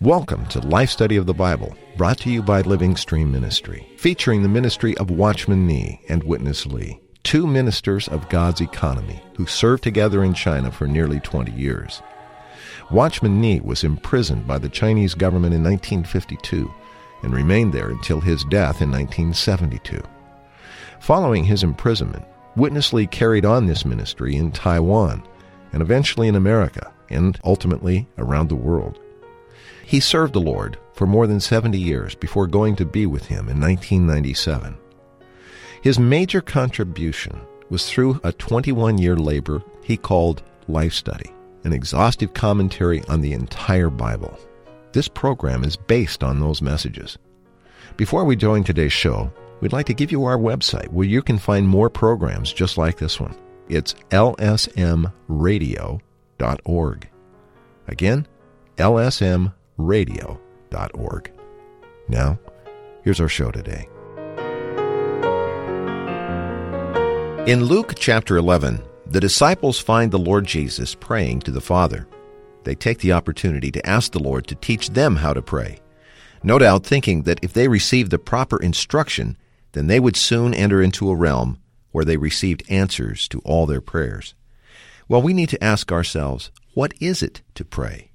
Welcome to Life Study of the Bible, brought to you by Living Stream Ministry, featuring the ministry of Watchman Nee and Witness Lee, two ministers of God's economy who served together in China for nearly 20 years. Watchman Nee was imprisoned by the Chinese government in 1952 and remained there until his death in 1972. Following his imprisonment, Witness Lee carried on this ministry in Taiwan and eventually in America and ultimately around the world. He served the Lord for more than 70 years before going to be with him in 1997. His major contribution was through a 21 year labor he called Life Study, an exhaustive commentary on the entire Bible. This program is based on those messages. Before we join today's show, we'd like to give you our website where you can find more programs just like this one. It's lsmradio.org. Again, lsmradio.org. Now, here's our show today. In Luke chapter 11, the disciples find the Lord Jesus praying to the Father. They take the opportunity to ask the Lord to teach them how to pray. No doubt thinking that if they received the proper instruction, then they would soon enter into a realm where they received answers to all their prayers. Well, we need to ask ourselves, what is it to pray?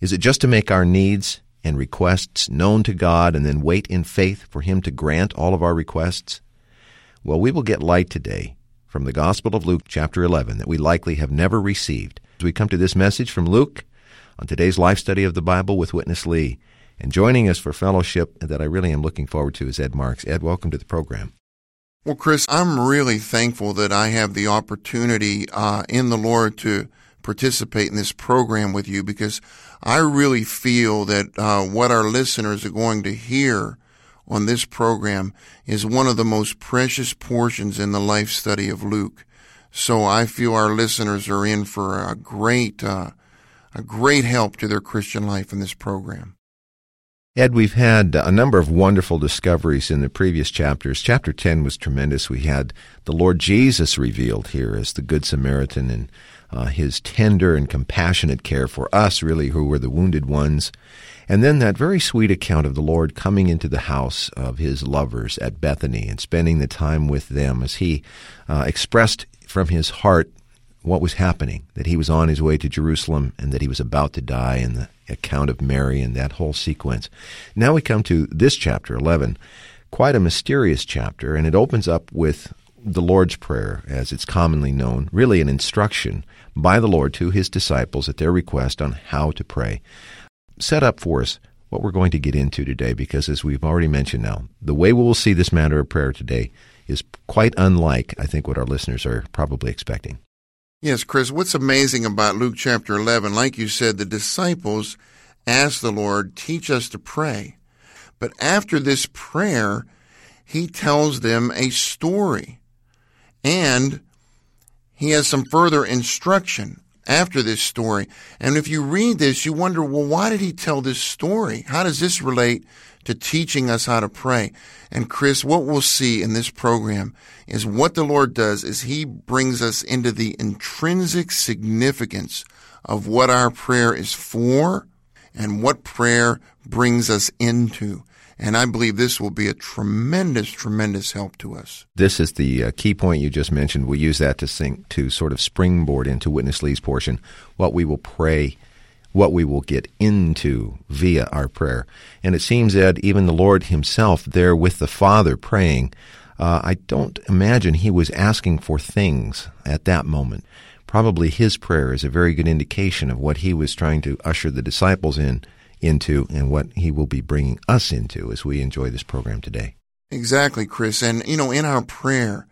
Is it just to make our needs and requests known to God and then wait in faith for Him to grant all of our requests? Well, we will get light today from the Gospel of Luke, chapter 11, that we likely have never received. As we come to this message from Luke on today's life study of the Bible with Witness Lee. And joining us for fellowship that I really am looking forward to is Ed Marks. Ed, welcome to the program. Well, Chris, I'm really thankful that I have the opportunity uh, in the Lord to participate in this program with you because I really feel that uh, what our listeners are going to hear on this program is one of the most precious portions in the life study of Luke. So I feel our listeners are in for a great, uh, a great help to their Christian life in this program. Ed, we've had a number of wonderful discoveries in the previous chapters. Chapter 10 was tremendous. We had the Lord Jesus revealed here as the Good Samaritan and uh, his tender and compassionate care for us, really, who were the wounded ones. And then that very sweet account of the Lord coming into the house of his lovers at Bethany and spending the time with them as he uh, expressed from his heart what was happening, that he was on his way to Jerusalem and that he was about to die, and the account of Mary and that whole sequence. Now we come to this chapter 11, quite a mysterious chapter, and it opens up with the Lord's Prayer, as it's commonly known, really an instruction by the Lord to his disciples at their request on how to pray set up for us what we're going to get into today because, as we've already mentioned now, the way we will see this matter of prayer today is quite unlike, I think, what our listeners are probably expecting. Yes, Chris, what's amazing about Luke chapter 11, like you said, the disciples asked the Lord, teach us to pray. But after this prayer, he tells them a story. And he has some further instruction after this story. And if you read this, you wonder, well, why did he tell this story? How does this relate to teaching us how to pray? And Chris, what we'll see in this program is what the Lord does is he brings us into the intrinsic significance of what our prayer is for and what prayer brings us into. And I believe this will be a tremendous, tremendous help to us. This is the uh, key point you just mentioned. We use that to think, to sort of springboard into Witness Lee's portion, what we will pray, what we will get into via our prayer. And it seems that even the Lord himself there with the Father praying, uh, I don't imagine he was asking for things at that moment. Probably his prayer is a very good indication of what he was trying to usher the disciples in into and what he will be bringing us into as we enjoy this program today. Exactly, Chris. And, you know, in our prayer,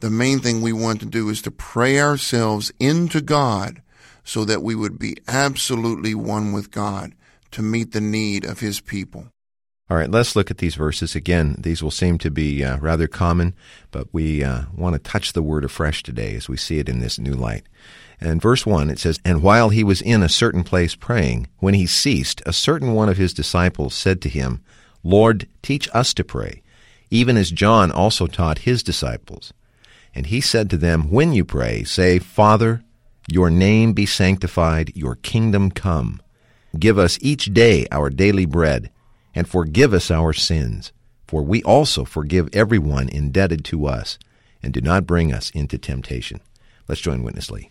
the main thing we want to do is to pray ourselves into God so that we would be absolutely one with God to meet the need of His people. All right, let's look at these verses again. These will seem to be uh, rather common, but we uh, want to touch the word afresh today as we see it in this new light. And verse 1, it says, And while he was in a certain place praying, when he ceased, a certain one of his disciples said to him, Lord, teach us to pray, even as John also taught his disciples. And he said to them, When you pray, say, Father, your name be sanctified, your kingdom come. Give us each day our daily bread, and forgive us our sins, for we also forgive everyone indebted to us, and do not bring us into temptation. Let's join Witness Lee.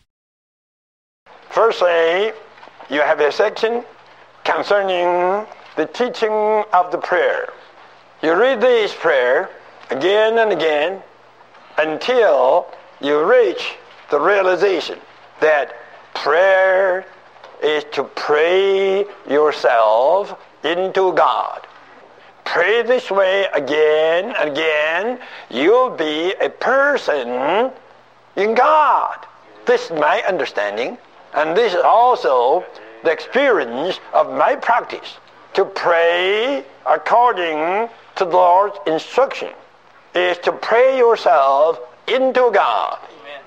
Firstly, you have a section concerning the teaching of the prayer. You read this prayer again and again until you reach the realization that prayer is to pray yourself into God. Pray this way again and again, you'll be a person in God. This is my understanding, and this is also the experience of my practice. To pray according to the Lord's instruction is to pray yourself into God. Amen.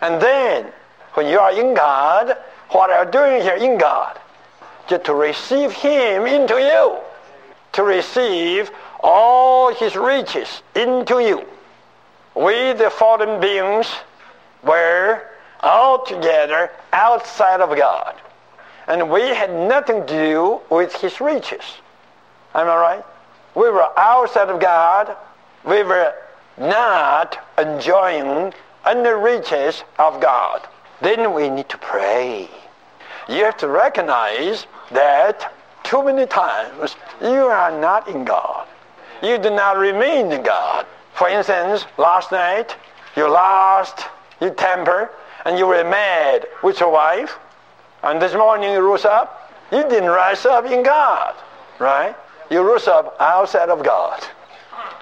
And then, when you are in God, what are you doing here in God? Just to receive Him into you, to receive all His riches into you. We, the fallen beings, were altogether outside of God. And we had nothing to do with His riches. Am I right? We were outside of God. We were not enjoying the riches of God. Then we need to pray. You have to recognize that too many times you are not in God. You do not remain in God. For instance, last night you lost your temper and you were mad with your wife. And this morning you rose up. You didn't rise up in God, right? You rose up outside of God.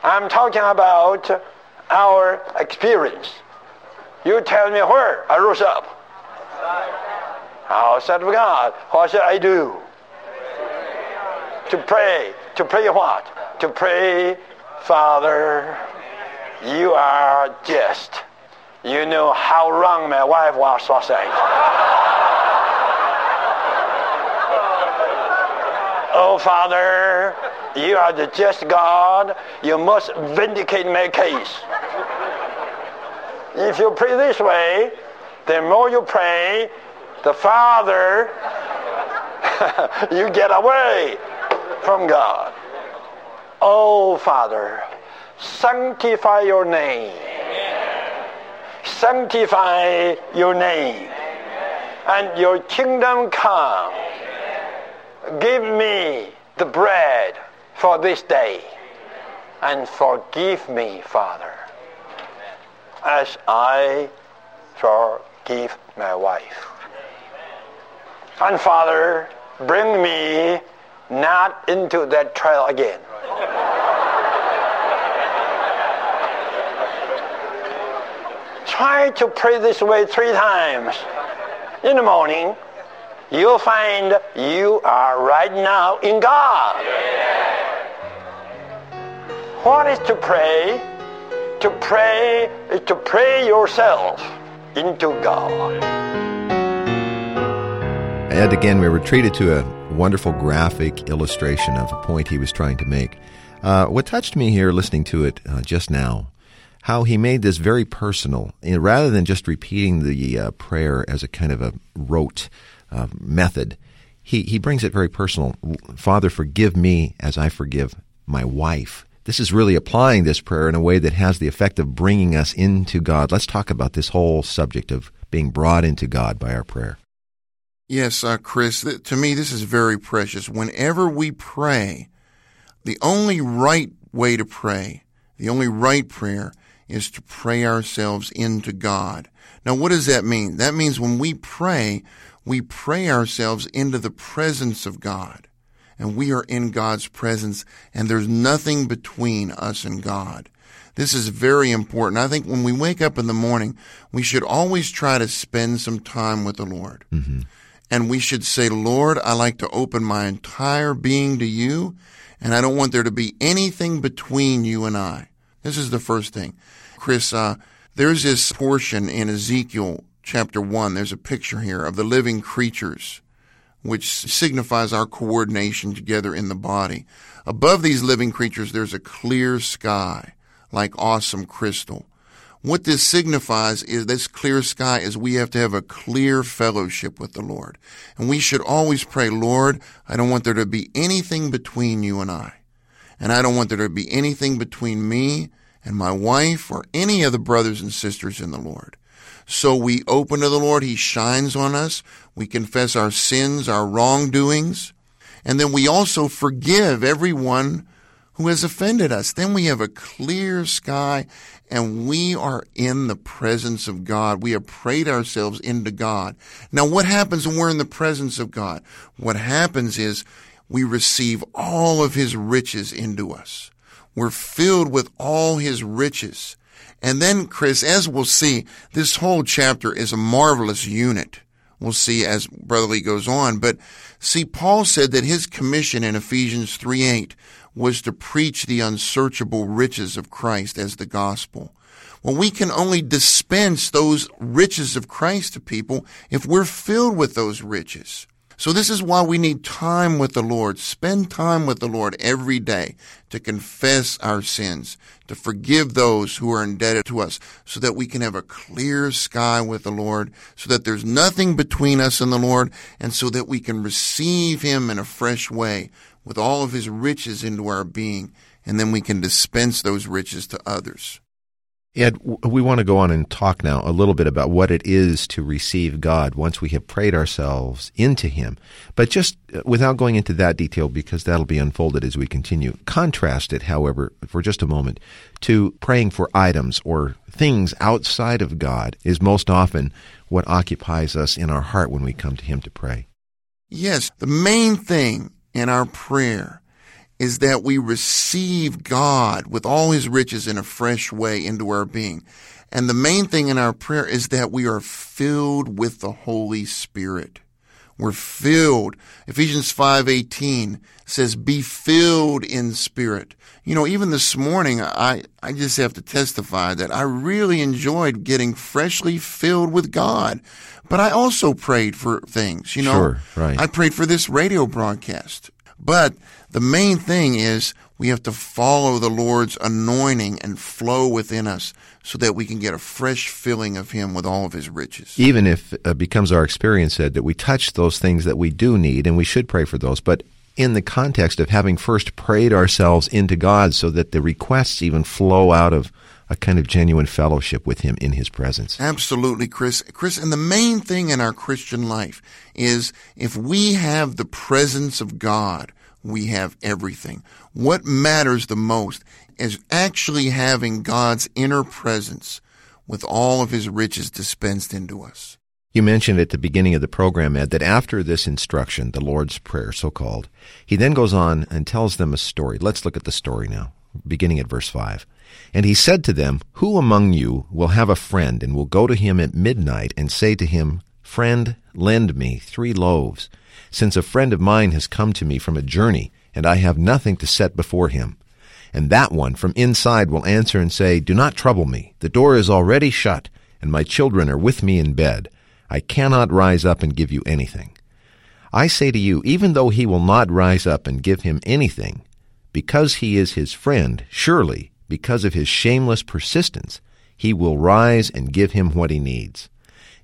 I'm talking about our experience. You tell me where I rose up. Oh, Outside of God. What should I do? To pray. To pray what? To pray, Father, you are just. You know how wrong my wife was last night. Oh, Father, you are the just God. You must vindicate my case. If you pray this way, the more you pray, the Father, you get away from God. Oh, Father, sanctify your name. Sanctify your name. And your kingdom come Give me the bread for this day and forgive me, Father, as I forgive my wife. And Father, bring me not into that trial again. Try to pray this way three times in the morning you'll find you are right now in God. What is to pray? To pray is to pray yourself into God. And again, we were treated to a wonderful graphic illustration of a point he was trying to make. Uh, what touched me here, listening to it uh, just now, how he made this very personal, and rather than just repeating the uh, prayer as a kind of a rote uh, method, he, he brings it very personal. Father, forgive me as I forgive my wife. This is really applying this prayer in a way that has the effect of bringing us into God. Let's talk about this whole subject of being brought into God by our prayer. Yes, uh, Chris, th- to me, this is very precious. Whenever we pray, the only right way to pray, the only right prayer, is to pray ourselves into God. Now, what does that mean? That means when we pray, we pray ourselves into the presence of God. And we are in God's presence, and there's nothing between us and God. This is very important. I think when we wake up in the morning, we should always try to spend some time with the Lord. Mm-hmm. And we should say, Lord, I like to open my entire being to you, and I don't want there to be anything between you and I. This is the first thing. Chris, uh, there's this portion in Ezekiel chapter 1, there's a picture here of the living creatures which signifies our coordination together in the body. Above these living creatures, there's a clear sky, like awesome crystal. What this signifies is this clear sky is we have to have a clear fellowship with the Lord. And we should always pray, Lord, I don't want there to be anything between you and I. And I don't want there to be anything between me and my wife or any of the brothers and sisters in the Lord. So we open to the Lord. He shines on us. We confess our sins, our wrongdoings. And then we also forgive everyone who has offended us. Then we have a clear sky and we are in the presence of God. We have prayed ourselves into God. Now, what happens when we're in the presence of God? What happens is we receive all of His riches into us. We're filled with all His riches. And then, Chris, as we'll see, this whole chapter is a marvelous unit. We'll see as Brother Lee goes on. But see, Paul said that his commission in Ephesians 3 8 was to preach the unsearchable riches of Christ as the gospel. Well, we can only dispense those riches of Christ to people if we're filled with those riches. So this is why we need time with the Lord. Spend time with the Lord every day to confess our sins, to forgive those who are indebted to us, so that we can have a clear sky with the Lord, so that there's nothing between us and the Lord, and so that we can receive Him in a fresh way with all of His riches into our being, and then we can dispense those riches to others. Ed, we want to go on and talk now a little bit about what it is to receive God once we have prayed ourselves into Him. But just uh, without going into that detail, because that'll be unfolded as we continue, contrast it, however, for just a moment, to praying for items or things outside of God is most often what occupies us in our heart when we come to Him to pray. Yes, the main thing in our prayer is that we receive God with all his riches in a fresh way into our being. And the main thing in our prayer is that we are filled with the Holy Spirit. We're filled. Ephesians 5:18 says be filled in spirit. You know, even this morning I I just have to testify that I really enjoyed getting freshly filled with God. But I also prayed for things, you know. Sure, right. I prayed for this radio broadcast. But the main thing is we have to follow the Lord's anointing and flow within us so that we can get a fresh filling of Him with all of His riches. Even if it uh, becomes our experience, Ed, that we touch those things that we do need, and we should pray for those, but in the context of having first prayed ourselves into God so that the requests even flow out of a kind of genuine fellowship with Him in His presence. Absolutely, Chris. Chris, and the main thing in our Christian life is if we have the presence of God, we have everything. What matters the most is actually having God's inner presence with all of his riches dispensed into us. You mentioned at the beginning of the program, Ed, that after this instruction, the Lord's Prayer, so called, he then goes on and tells them a story. Let's look at the story now, beginning at verse 5. And he said to them, Who among you will have a friend and will go to him at midnight and say to him, Friend, lend me three loaves? Since a friend of mine has come to me from a journey, and I have nothing to set before him. And that one from inside will answer and say, Do not trouble me. The door is already shut, and my children are with me in bed. I cannot rise up and give you anything. I say to you, even though he will not rise up and give him anything, because he is his friend, surely, because of his shameless persistence, he will rise and give him what he needs.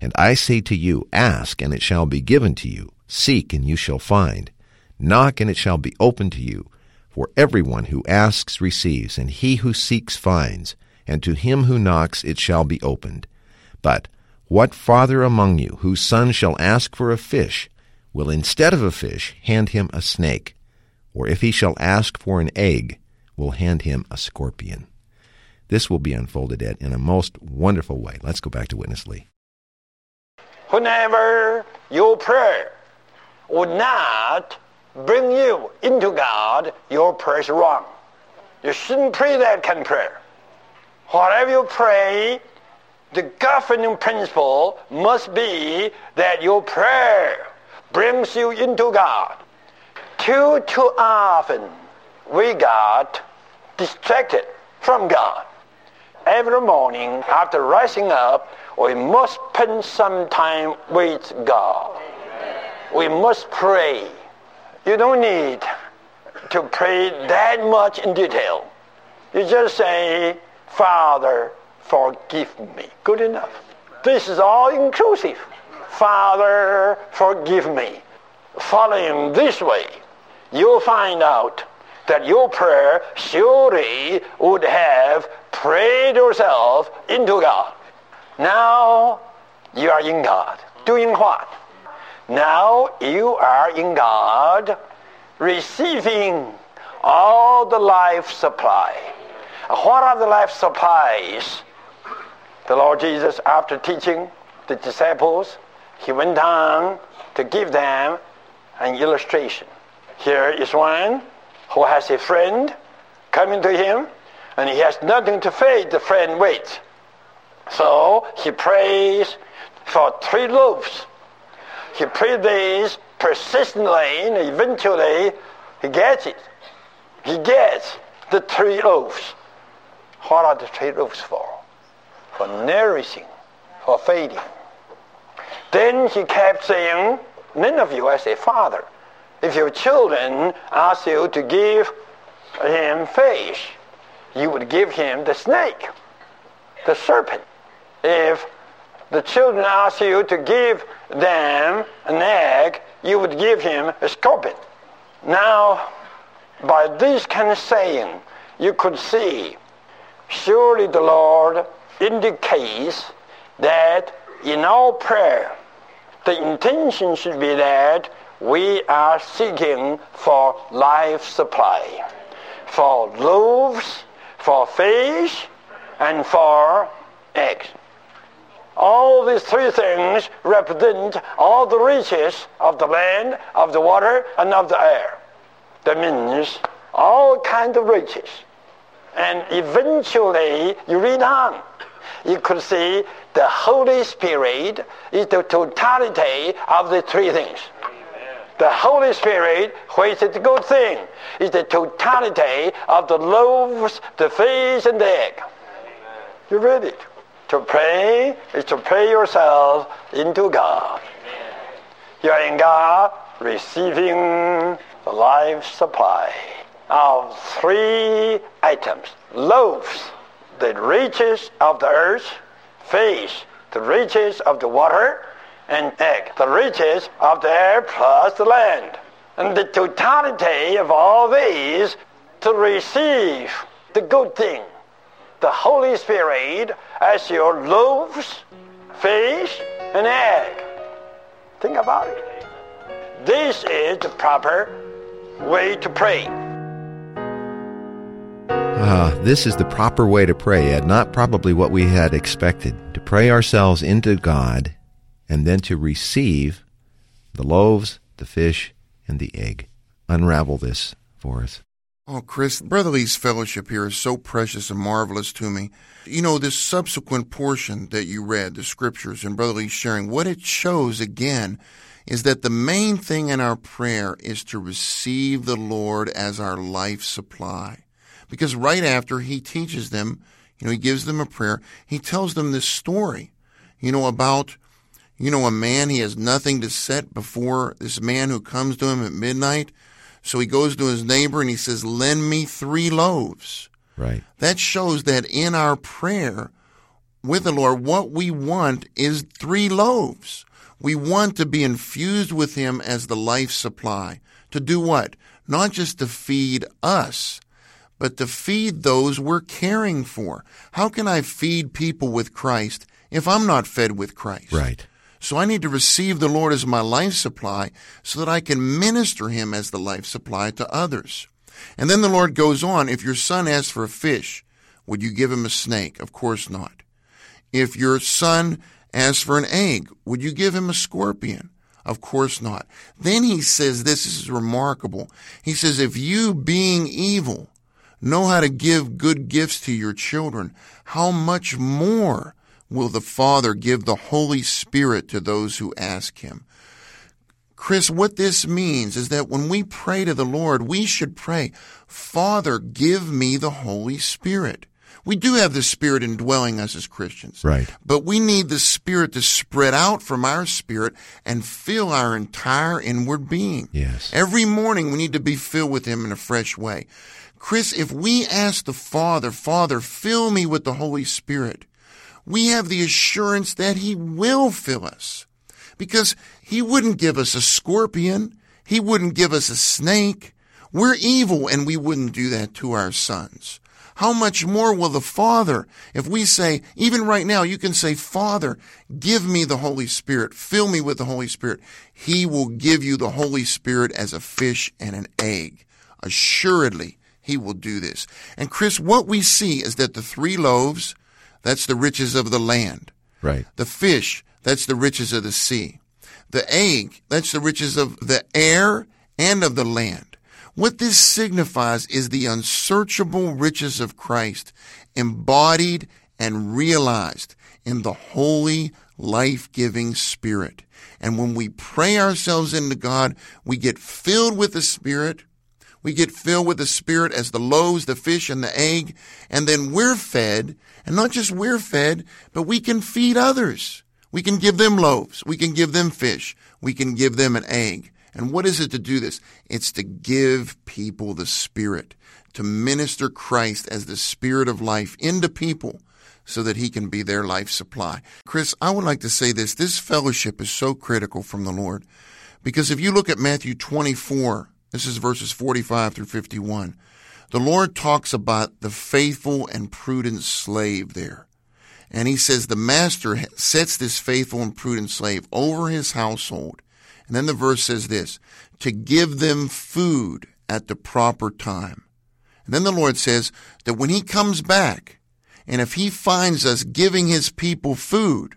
And I say to you, ask, and it shall be given to you. Seek, and you shall find. Knock, and it shall be opened to you. For everyone who asks receives, and he who seeks finds, and to him who knocks it shall be opened. But what father among you, whose son shall ask for a fish, will instead of a fish hand him a snake? Or if he shall ask for an egg, will hand him a scorpion? This will be unfolded at in a most wonderful way. Let's go back to Witness Lee. Whenever you pray, would not bring you into God, your prayer is wrong. You shouldn't pray that kind of prayer. Whatever you pray, the governing principle must be that your prayer brings you into God. Too, too often, we got distracted from God. Every morning after rising up, we must spend some time with God. We must pray. You don't need to pray that much in detail. You just say, Father, forgive me. Good enough. This is all inclusive. Father, forgive me. Following this way, you'll find out that your prayer surely would have prayed yourself into God. Now you are in God. Doing what? Now you are in God, receiving all the life supply. What are the life supplies? The Lord Jesus, after teaching the disciples, he went on to give them an illustration. Here is one who has a friend coming to him, and he has nothing to feed the friend with. So he prays for three loaves. He prays these persistently, and eventually he gets it. He gets the three loaves. What are the three loaves for? For nourishing, for feeding. Then he kept saying, none of you as a father. If your children ask you to give him fish, you would give him the snake, the serpent. If the children ask you to give them an egg, you would give him a scorpion. Now, by this kind of saying, you could see surely the Lord indicates that in our prayer, the intention should be that we are seeking for life supply, for loaves, for fish, and for eggs. All these three things represent all the riches of the land, of the water, and of the air. That means all kinds of riches. And eventually, you read on, you could see the Holy Spirit is the totality of the three things. The Holy Spirit, which is a good thing, is the totality of the loaves, the fish, and the egg. You read it. To pray is to pray yourself into God. You are in God receiving the life supply of three items. Loaves, the riches of the earth, fish, the riches of the water, and egg, the riches of the air plus the land. And the totality of all these to receive the good thing the Holy Spirit as your loaves, fish, and egg. Think about it. This is the proper way to pray. Ah, this is the proper way to pray, Ed. Not probably what we had expected. To pray ourselves into God and then to receive the loaves, the fish, and the egg. Unravel this for us. Oh, Chris, Brother Lee's fellowship here is so precious and marvelous to me. You know, this subsequent portion that you read, the scriptures, and brotherly sharing, what it shows again is that the main thing in our prayer is to receive the Lord as our life supply. Because right after he teaches them, you know, he gives them a prayer, he tells them this story, you know, about, you know, a man, he has nothing to set before this man who comes to him at midnight so he goes to his neighbor and he says, Lend me three loaves. Right. That shows that in our prayer with the Lord, what we want is three loaves. We want to be infused with Him as the life supply. To do what? Not just to feed us, but to feed those we're caring for. How can I feed people with Christ if I'm not fed with Christ? Right. So I need to receive the Lord as my life supply so that I can minister Him as the life supply to others. And then the Lord goes on, if your son asks for a fish, would you give him a snake? Of course not. If your son asks for an egg, would you give him a scorpion? Of course not. Then he says, this is remarkable. He says, if you being evil know how to give good gifts to your children, how much more will the Father give the Holy Spirit to those who ask Him. Chris, what this means is that when we pray to the Lord, we should pray, Father, give me the Holy Spirit. We do have the Spirit indwelling us as Christians. Right. But we need the Spirit to spread out from our spirit and fill our entire inward being. Yes. Every morning we need to be filled with Him in a fresh way. Chris, if we ask the Father, Father, fill me with the Holy Spirit, we have the assurance that He will fill us. Because He wouldn't give us a scorpion. He wouldn't give us a snake. We're evil and we wouldn't do that to our sons. How much more will the Father, if we say, even right now, you can say, Father, give me the Holy Spirit, fill me with the Holy Spirit. He will give you the Holy Spirit as a fish and an egg. Assuredly, He will do this. And Chris, what we see is that the three loaves, that's the riches of the land. Right. The fish, that's the riches of the sea. The egg, that's the riches of the air and of the land. What this signifies is the unsearchable riches of Christ embodied and realized in the holy, life-giving Spirit. And when we pray ourselves into God, we get filled with the Spirit. We get filled with the Spirit as the loaves, the fish, and the egg. And then we're fed. And not just we're fed, but we can feed others. We can give them loaves. We can give them fish. We can give them an egg. And what is it to do this? It's to give people the Spirit, to minister Christ as the Spirit of life into people so that he can be their life supply. Chris, I would like to say this. This fellowship is so critical from the Lord because if you look at Matthew 24, this is verses 45 through 51, the Lord talks about the faithful and prudent slave there. And he says the master sets this faithful and prudent slave over his household. And then the verse says this, to give them food at the proper time. And then the Lord says that when he comes back, and if he finds us giving his people food,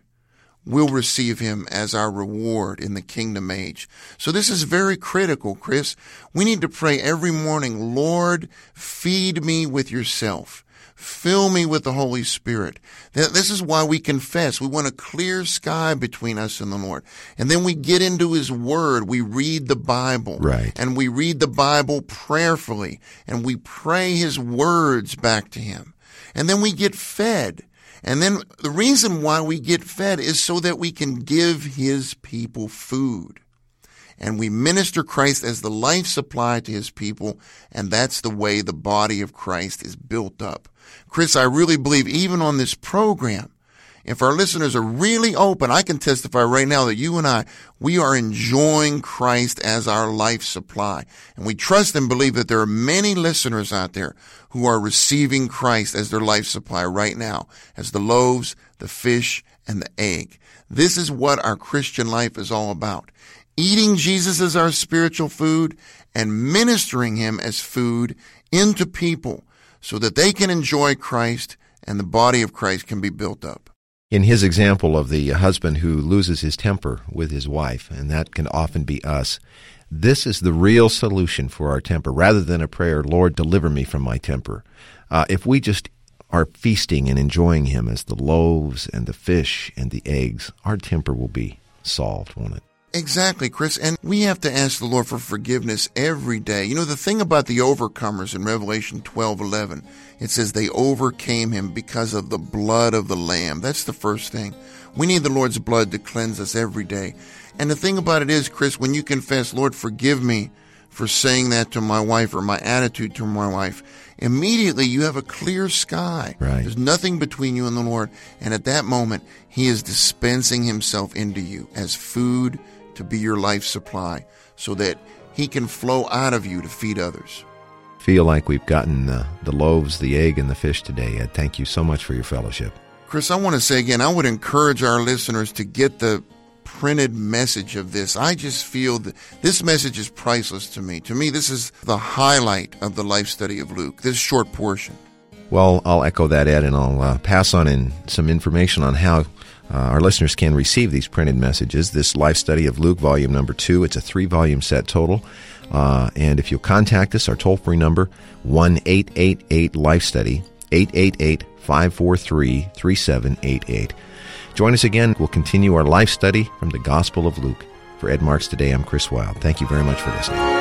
we'll receive him as our reward in the kingdom age. So this is very critical, Chris. We need to pray every morning, Lord, feed me with yourself. Fill me with the Holy Spirit. This is why we confess. We want a clear sky between us and the Lord. And then we get into His Word. We read the Bible. Right. And we read the Bible prayerfully. And we pray His words back to Him. And then we get fed. And then the reason why we get fed is so that we can give His people food and we minister Christ as the life supply to his people, and that's the way the body of Christ is built up. Chris, I really believe even on this program, if our listeners are really open, I can testify right now that you and I, we are enjoying Christ as our life supply. And we trust and believe that there are many listeners out there who are receiving Christ as their life supply right now, as the loaves, the fish, and the egg. This is what our Christian life is all about eating Jesus as our spiritual food and ministering him as food into people so that they can enjoy Christ and the body of Christ can be built up. In his example of the husband who loses his temper with his wife, and that can often be us, this is the real solution for our temper rather than a prayer, Lord, deliver me from my temper. Uh, if we just are feasting and enjoying him as the loaves and the fish and the eggs, our temper will be solved, won't it? Exactly, Chris. And we have to ask the Lord for forgiveness every day. You know, the thing about the overcomers in Revelation 12 11, it says they overcame him because of the blood of the Lamb. That's the first thing. We need the Lord's blood to cleanse us every day. And the thing about it is, Chris, when you confess, Lord, forgive me for saying that to my wife or my attitude to my wife, immediately you have a clear sky. Right. There's nothing between you and the Lord. And at that moment, He is dispensing Himself into you as food to be your life supply so that He can flow out of you to feed others. Feel like we've gotten the, the loaves, the egg, and the fish today, Ed. Thank you so much for your fellowship. Chris, I want to say again, I would encourage our listeners to get the printed message of this. I just feel that this message is priceless to me. To me, this is the highlight of the life study of Luke, this short portion. Well, I'll echo that, Ed, and I'll uh, pass on in some information on how uh, our listeners can receive these printed messages. This life study of Luke, volume number two, it's a three volume set total. Uh, and if you'll contact us, our toll free number, 1 888 Life Study, 888 543 3788. Join us again. We'll continue our life study from the Gospel of Luke. For Ed Marks today, I'm Chris Wild. Thank you very much for listening.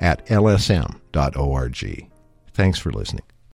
at lsm.org. Thanks for listening.